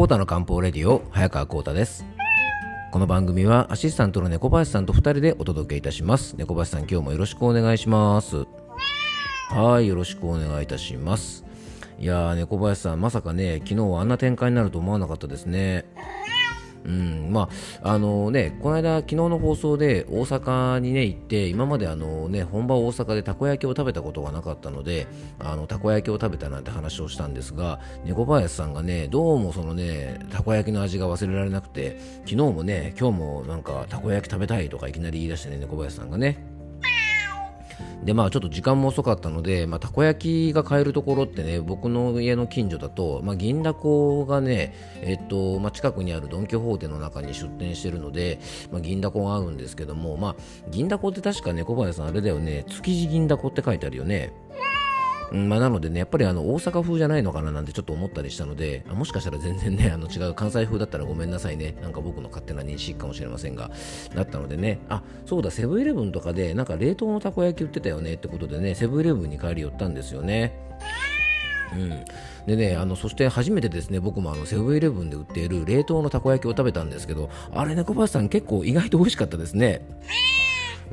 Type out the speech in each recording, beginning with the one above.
コータの漢方レディオ早川コータです。この番組はアシスタントの猫林さんと2人でお届けいたします。猫林さん今日もよろしくお願いします。はいよろしくお願いいたします。いやー猫林さんまさかね昨日はあんな展開になると思わなかったですね。うん。まああのね、この間、昨日の放送で大阪に、ね、行って今まであの、ね、本場大阪でたこ焼きを食べたことがなかったのであのたこ焼きを食べたなんて話をしたんですが猫林さんがねどうもそのねたこ焼きの味が忘れられなくて昨日もね今日もなんかたこ焼き食べたいとかいきなり言い出してね猫林さんがねでまあちょっと時間も遅かったので、まあ、たこ焼きが買えるところってね僕の家の近所だと、まあ、銀だこがね、えっとまあ、近くにあるドン・キホーテの中に出店してるので、まあ、銀だこが合うんですけども、まあ、銀だこって確かね小林さんあれだよね築地銀だこって書いてあるよね。まあ、なのでね、やっぱりあの大阪風じゃないのかななんてちょっと思ったりしたので、もしかしたら全然ね、あの違う関西風だったらごめんなさいね、なんか僕の勝手な認識かもしれませんが、だったのでね、あそうだ、セブンイレブンとかで、なんか冷凍のたこ焼き売ってたよねってことでね、セブンイレブンに帰り寄ったんですよね。うん、でねあのそして初めてですね僕もあのセブンイレブンで売っている冷凍のたこ焼きを食べたんですけどあれ猫林さん結構意外と美味しかったですね。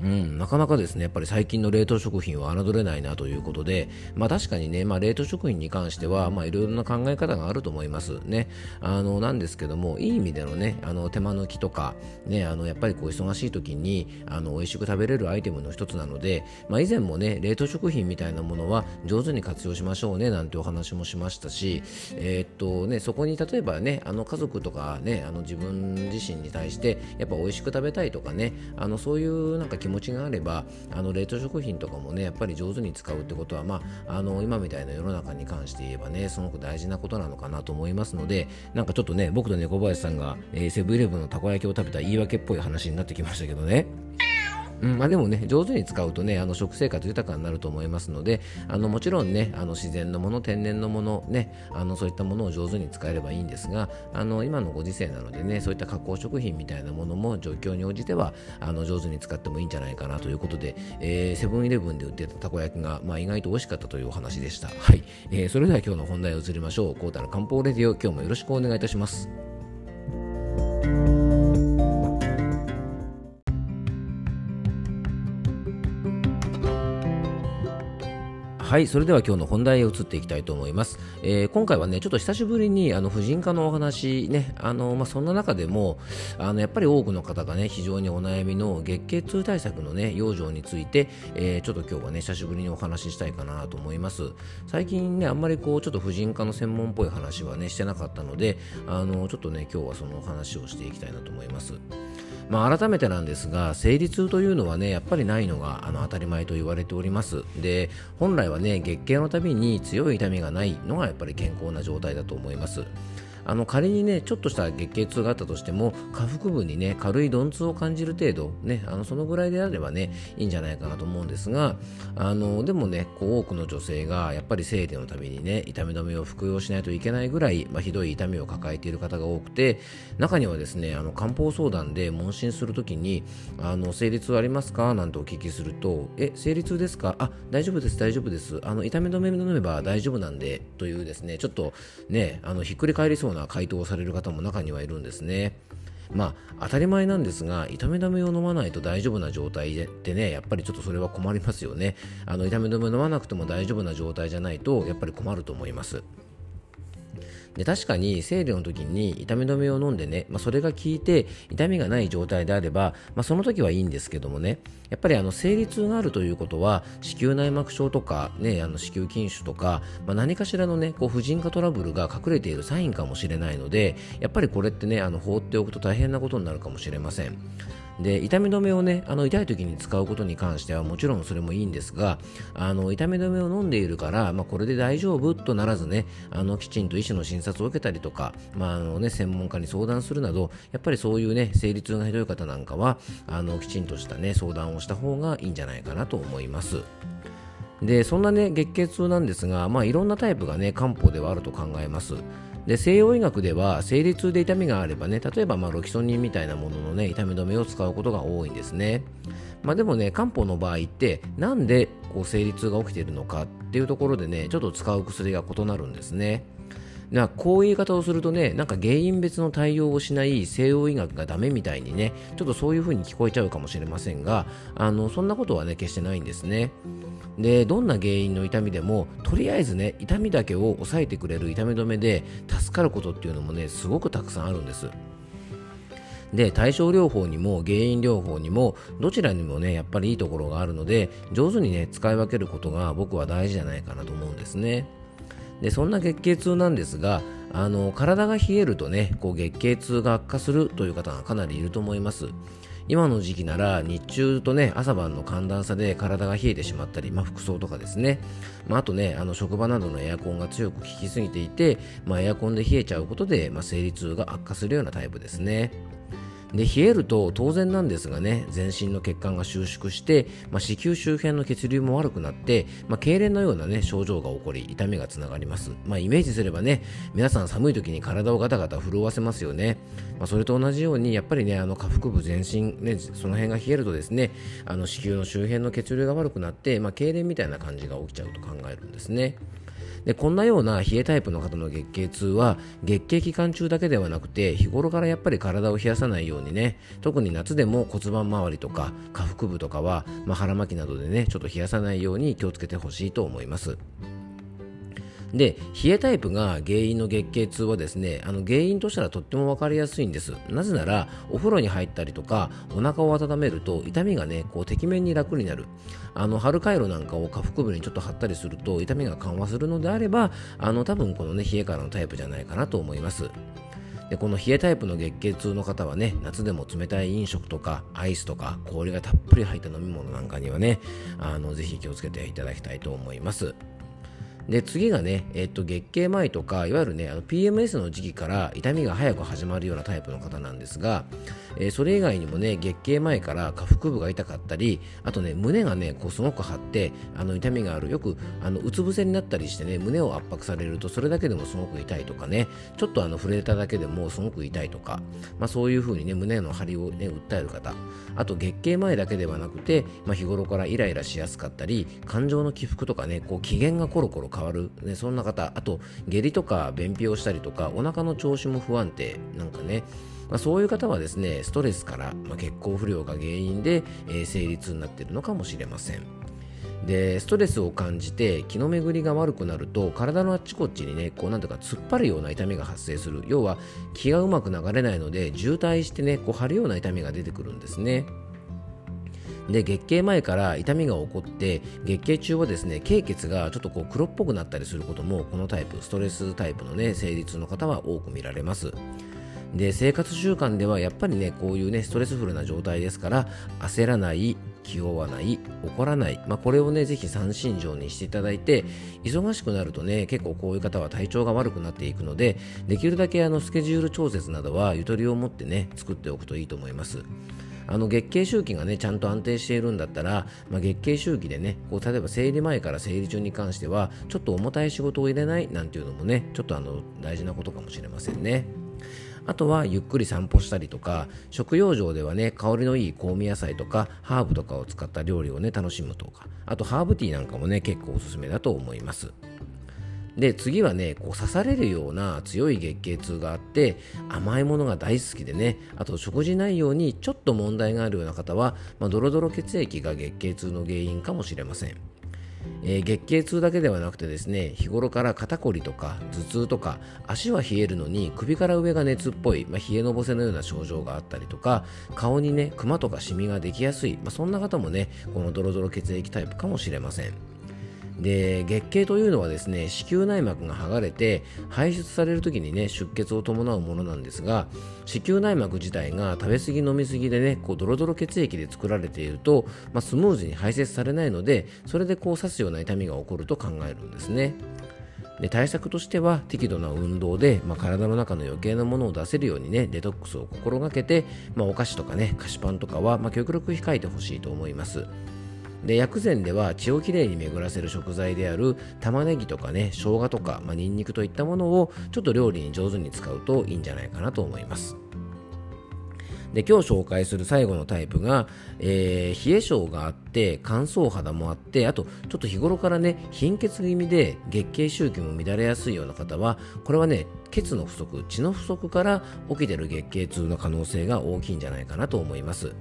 うん、なかなかですね、やっぱり最近の冷凍食品は侮れないなということで、まあ確かにね、まあ冷凍食品に関しては、まあいろいろな考え方があると思いますね。あの、なんですけども、いい意味でのね、あの手間抜きとか、ね、あの、やっぱりこう忙しい時に、あの、美味しく食べれるアイテムの一つなので、まあ以前もね、冷凍食品みたいなものは上手に活用しましょうね、なんてお話もしましたし、えー、っとね、そこに例えばね、あの家族とかね、あの自分自身に対して、やっぱ美味しく食べたいとかね、あの、そういうなんか気気持ちがあればあの冷凍食品とかもねやっぱり上手に使うってことは、まあ、あの今みたいな世の中に関して言えばねすごく大事なことなのかなと思いますのでなんかちょっとね僕と猫林さんが、えー、セブンイレブンのたこ焼きを食べた言い訳っぽい話になってきましたけどね。うんまあ、でもね上手に使うとねあの食生活豊かになると思いますのであのもちろんねあの自然のもの天然のものねあのそういったものを上手に使えればいいんですがあの今のご時世なのでねそういった加工食品みたいなものも状況に応じてはあの上手に使ってもいいんじゃないかなということで、えー、セブンイレブンで売ってたたこ焼きが、まあ、意外と美味しかったというお話でした。はい、えー、それでは今日の本題を移りましょう。コータの漢方レディオ今日もよろしくお願いいたします。はい、それでは今日の本題へ移っていきたいと思います。えー、今回はね、ちょっと久しぶりにあの婦人科のお話ね、あのまあ、そんな中でもあのやっぱり多くの方がね、非常にお悩みの月経痛対策のね、養生について、えー、ちょっと今日はね、久しぶりにお話ししたいかなと思います。最近ね、あんまりこうちょっと婦人科の専門っぽい話はね、してなかったので、あのちょっとね、今日はそのお話をしていきたいなと思います。まあ、改めてなんですが生理痛というのはねやっぱりないのがあの当たり前と言われております。で本来はね月経のたびに強い痛みがないのがやっぱり健康な状態だと思います。あの仮にねちょっとした月経痛があったとしても下腹部にね軽い鈍痛を感じる程度ねあのそのぐらいであればねいいんじゃないかなと思うんですがあのでもねこう多くの女性がやっぱり生理のためにね痛み止めを服用しないといけないぐらい、まあ、ひどい痛みを抱えている方が多くて中にはですねあの漢方相談で問診するときにあの生理痛ありますか？なんてお聞きするとえ生理痛ですか？あ大丈夫です大丈夫です。あの痛み止め飲めば大丈夫なんでというですねちょっとねあのひっくり返りそうなな回答をされる方も中にはいるんですね。まあ当たり前なんですが痛み止めを飲まないと大丈夫な状態でねやっぱりちょっとそれは困りますよねあの痛み止めを飲まなくても大丈夫な状態じゃないとやっぱり困ると思いますで確かに生理の時に痛み止めを飲んでね、まあ、それが効いて痛みがない状態であれば、まあ、その時はいいんですけどもねやっぱりあの生理痛があるということは子宮内膜症とか、ね、あの子宮筋腫とか、まあ、何かしらの、ね、こう婦人科トラブルが隠れているサインかもしれないのでやっぱりこれってねあの放っておくと大変なことになるかもしれません。で痛み止めをねあの痛い時に使うことに関してはもちろんそれもいいんですがあの痛み止めを飲んでいるから、まあ、これで大丈夫とならずねあのきちんと医師の診察を受けたりとか、まああのね、専門家に相談するなどやっぱりそういうね生理痛がひどい方なんかはあのきちんとしたね相談をした方がいいんじゃないかなと思います。でそんなね月経痛なんですが、まあ、いろんなタイプがね漢方ではあると考えます。で西洋医学では生理痛で痛みがあればね例えばまロキソニンみたいなもののね痛み止めを使うことが多いんですね、まあ、でもね漢方の場合ってなんでこう生理痛が起きているのかっていうところでねちょっと使う薬が異なるんですね。だこういう言い方をするとね、なんか原因別の対応をしない西洋医学がダメみたいにね、ちょっとそういう風に聞こえちゃうかもしれませんが、あのそんなことはね、決してないんですね。で、どんな原因の痛みでも、とりあえずね、痛みだけを抑えてくれる痛み止めで助かることっていうのもね、すごくたくさんあるんです。で対症療法にも原因療法にもどちらにもねやっぱりいいところがあるので上手にね使い分けることが僕は大事じゃないかなと思うんですね。でそんな月経痛なんですがあの体が冷えるとねこう月経痛が悪化するという方がかなりいると思います。今の時期なら日中とね朝晩の寒暖差で体が冷えてしまったり、まあ、服装とかですね、まあ、あとねあの職場などのエアコンが強く効きすぎていて、まあ、エアコンで冷えちゃうことで、まあ、生理痛が悪化するようなタイプですね。で冷えると当然なんですがね全身の血管が収縮して、まあ、子宮周辺の血流も悪くなって、まあ、痙攣のような、ね、症状が起こり痛みがつながります、まあ、イメージすればね皆さん寒い時に体をガタガタ震わせますよね、まあ、それと同じようにやっぱりねあの下腹部全身、ね、その辺が冷えるとですねあの子宮の周辺の血流が悪くなって、まあ、痙攣みたいな感じが起きちゃうと考えるんですね。でこんなような冷えタイプの方の月経痛は月経期間中だけではなくて日頃からやっぱり体を冷やさないようにね特に夏でも骨盤周りとか下腹部とかは、まあ、腹巻きなどでねちょっと冷やさないように気をつけてほしいと思います。で冷えタイプが原因の月経痛はですねあの原因としたらとっても分かりやすいんです。なぜならお風呂に入ったりとかお腹を温めると痛みがねこうてきめんに楽になる。あの春回路なんかを下腹部にちょっと貼ったりすると痛みが緩和するのであればあの多分このね冷えからのタイプじゃないかなと思います。でこの冷えタイプの月経痛の方はね夏でも冷たい飲食とかアイスとか氷がたっぷり入った飲み物なんかにはねあのぜひ気をつけていただきたいと思います。で次がね、えっと、月経前とかいわゆるねあの PMS の時期から痛みが早く始まるようなタイプの方なんですが、えー、それ以外にもね月経前から下腹部が痛かったりあとね胸がねこうすごく張ってあの痛みがある。よくあのうつ伏せになったりしてね胸を圧迫されるとそれだけでもすごく痛いとかねちょっとあの触れただけでもすごく痛いとか、まあ、そういう風にね胸の張りをね訴える方。あと月経前だけではなくて、まあ、日頃からイライラしやすかったり感情の起伏とかねこう機嫌がコロコロ変わる、ね、そんな方あと下痢とか便秘をしたりとかお腹の調子も不安定なんかね。まあ、そういう方はですねストレスから、まあ、血行不良が原因で、えー、生理痛になっているのかもしれません。でストレスを感じて気の巡りが悪くなると体のあっちこっちにねこうなんとか突っ張るような痛みが発生する。要は気がうまく流れないので渋滞してねこう張るような痛みが出てくるんですね。で月経前から痛みが起こって月経中はですね経血がちょっとこう黒っぽくなったりすることもこのタイプストレスタイプのね生理痛の方は多く見られます。で生活習慣ではやっぱりねこういうねストレスフルな状態ですから焦らない気負わない怒らない、まあ、これをねぜひ三心情にしていただいて忙しくなるとね結構こういう方は体調が悪くなっていくのでできるだけあのスケジュール調節などはゆとりを持ってね作っておくといいと思います。あの月経周期がねちゃんと安定しているんだったら、まあ、月経周期でねこう例えば生理前から生理中に関してはちょっと重たい仕事を入れないなんていうのもねちょっとあの大事なことかもしれませんね。あとはゆっくり散歩したりとか食用上ではね香りのいい香味野菜とかハーブとかを使った料理をね楽しむとかあとハーブティーなんかもね結構おすすめだと思いますで次はねこう刺されるような強い月経痛があって甘いものが大好きでねあと食事内容にちょっと問題があるような方は、まあ、ドロドロ血液が月経痛の原因かもしれません。えー、月経痛だけではなくてですね日頃から肩こりとか頭痛とか足は冷えるのに首から上が熱っぽい、まあ、冷えのぼせのような症状があったりとか顔にねクマとかシミができやすい、まあ、そんな方もねこのドロドロ血液タイプかもしれません。で月経というのはですね子宮内膜が剥がれて排出される時にね出血を伴うものなんですが子宮内膜自体が食べ過ぎ飲み過ぎでねこうドロドロ血液で作られていると、まあ、スムーズに排泄されないのでそれでこう刺すような痛みが起こると考えるんですね。で対策としては適度な運動で、まあ、体の中の余計なものを出せるようにねデトックスを心がけて、まあ、お菓子とかね菓子パンとかは、まあ、極力控えてほしいと思います。で薬膳では血をきれいに巡らせる食材である玉ねぎとかね生姜とか、まあ、ニンニクといったものをちょっと料理に上手に使うといいんじゃないかなと思います。で今日紹介する最後のタイプが、えー、冷え性があって乾燥肌もあってあとちょっと日頃からね貧血気味で月経周期も乱れやすいような方はこれはね血の不足血の不足から起きてる月経痛の可能性が大きいんじゃないかなと思います。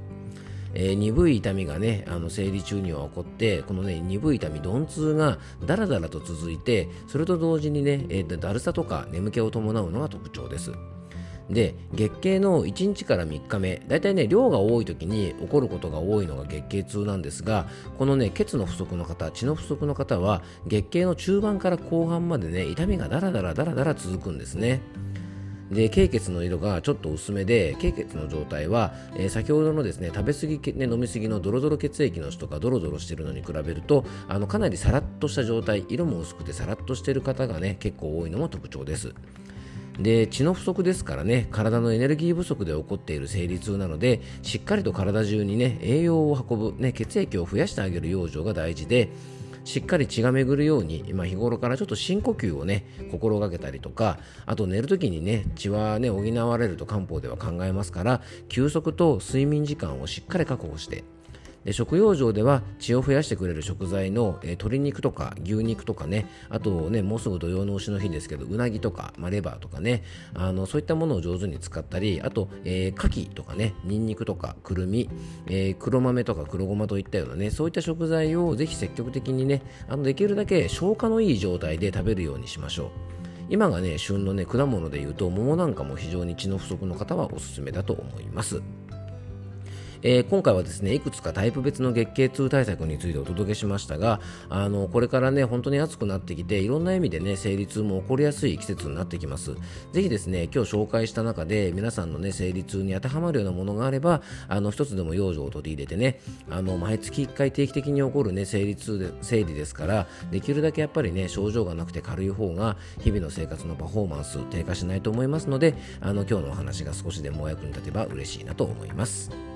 えー、鈍い痛みがねあの生理中には起こってこのね鈍い痛み鈍痛がだらだらと続いてそれと同時にね、えー、だるさとか眠気を伴うのが特徴です。で月経の1日から3日目だいたいね量が多い時に起こることが多いのが月経痛なんですがこのね血の不足の方血の不足の方は月経の中盤から後半までね痛みがだらだらだらだら続くんですね。で経血の色がちょっと薄めで経血の状態は、えー、先ほどのですね食べ過ぎ、ね、飲み過ぎのドロドロ血液の人がドロドロしてるのに比べるとあのかなりさらっとした状態色も薄くてさらっとしてる方がね結構多いのも特徴です。で血の不足ですからね体のエネルギー不足で起こっている生理痛なのでしっかりと体中にね栄養を運ぶ、ね、血液を増やしてあげる養生が大事でしっかり血が巡るように、まあ、日頃からちょっと深呼吸をね心がけたりとかあと寝るときにね血はね補われると漢方では考えますから休息と睡眠時間をしっかり確保してで食用上では血を増やしてくれる食材の、えー、鶏肉とか牛肉とかねあとねもうすぐ土用の牛の日ですけどうなぎとか、まあ、レバーとかねあのそういったものを上手に使ったりあと、えー、牡蠣とかねニンニクとかくるみ、えー、黒豆とか黒ごまといったようなねそういった食材をぜひ積極的にねあのできるだけ消化のいい状態で食べるようにしましょう。今がね旬のね果物でいうと桃なんかも非常に血の不足の方はおすすめだと思います。えー、今回はですねいくつかタイプ別の月経痛対策についてお届けしましたがあのこれからね本当に暑くなってきていろんな意味でね生理痛も起こりやすい季節になってきますぜひですね今日紹介した中で皆さんのね生理痛に当てはまるようなものがあればあの一つでも養生を取り入れてねあの毎月1回定期的に起こるね生理痛で生理ですからできるだけやっぱりね症状がなくて軽い方が日々の生活のパフォーマンス低下しないと思いますのであの今日のお話が少しでもお役に立てば嬉しいなと思います。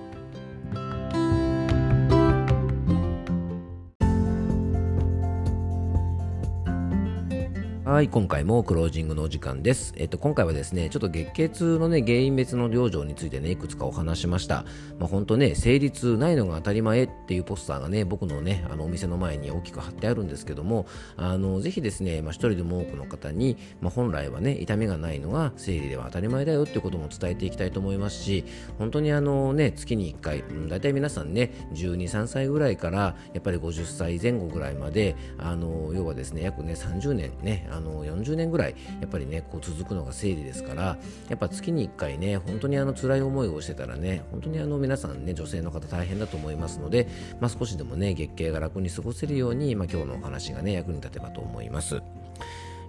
はい、今回もクロージングのお時間です。えっと、今回はですね、ちょっと月経痛のね、原因別の療状についてね、いくつかお話しました。まあ、本当ね、生理痛ないのが当たり前っていうポスターがね、僕のね、あの、お店の前に大きく貼ってあるんですけども、あの、ぜひですね、まあ、一人でも多くの方に、まあ、本来はね、痛みがないのが生理では当たり前だよっていうことも伝えていきたいと思いますし、本当にあのね、月に1回、うん、大体皆さんね、12、3歳ぐらいから、やっぱり50歳前後ぐらいまで、あの、要はですね、約ね、30年ね、あの40年ぐらいやっぱりねこう続くのが生理ですからやっぱ月に1回ね本当にあの辛い思いをしてたらね本当にあの皆さんね女性の方大変だと思いますので、まあ、少しでもね月経が楽に過ごせるように、まあ、今日のお話がね役に立てばと思います。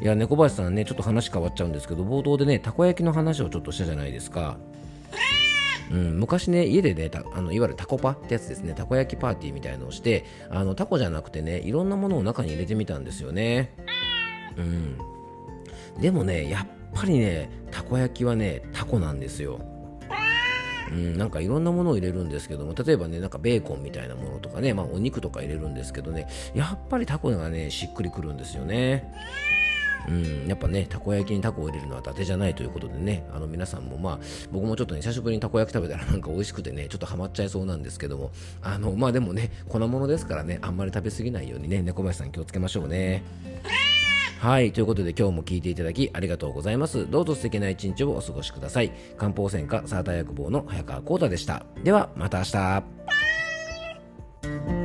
いや猫林さんねちょっと話変わっちゃうんですけど冒頭でねたこ焼きの話をちょっとしたじゃないですか。うん、昔ね、家でね、あのいわゆるタコパってやつですね、たこ焼きパーティーみたいのをして、あのタコじゃなくてね、いろんなものを中に入れてみたんですよね。うん。でもね、やっぱりね、たこ焼きはね、タコなんですよ。うん、なんかいろんなものを入れるんですけども例えばねなんかベーコンみたいなものとかね、まあ、お肉とか入れるんですけどねやっぱりタコがねしっくりくるんですよね。うん、やっぱね、たこ焼きにタコを入れるのは伊達じゃないということでね、あの皆さんもまあ、僕もちょっとね、久しぶりにたこ焼き食べたらなんか美味しくてね、ちょっとハマっちゃいそうなんですけども、あの、まあでもね、粉物ですからね、あんまり食べ過ぎないようにね、猫林さん気をつけましょうね。はい、ということで今日も聞いていただきありがとうございます。どうぞ素敵な一日をお過ごしください。漢方専科サーター薬房の早川浩太でした。では、また明日。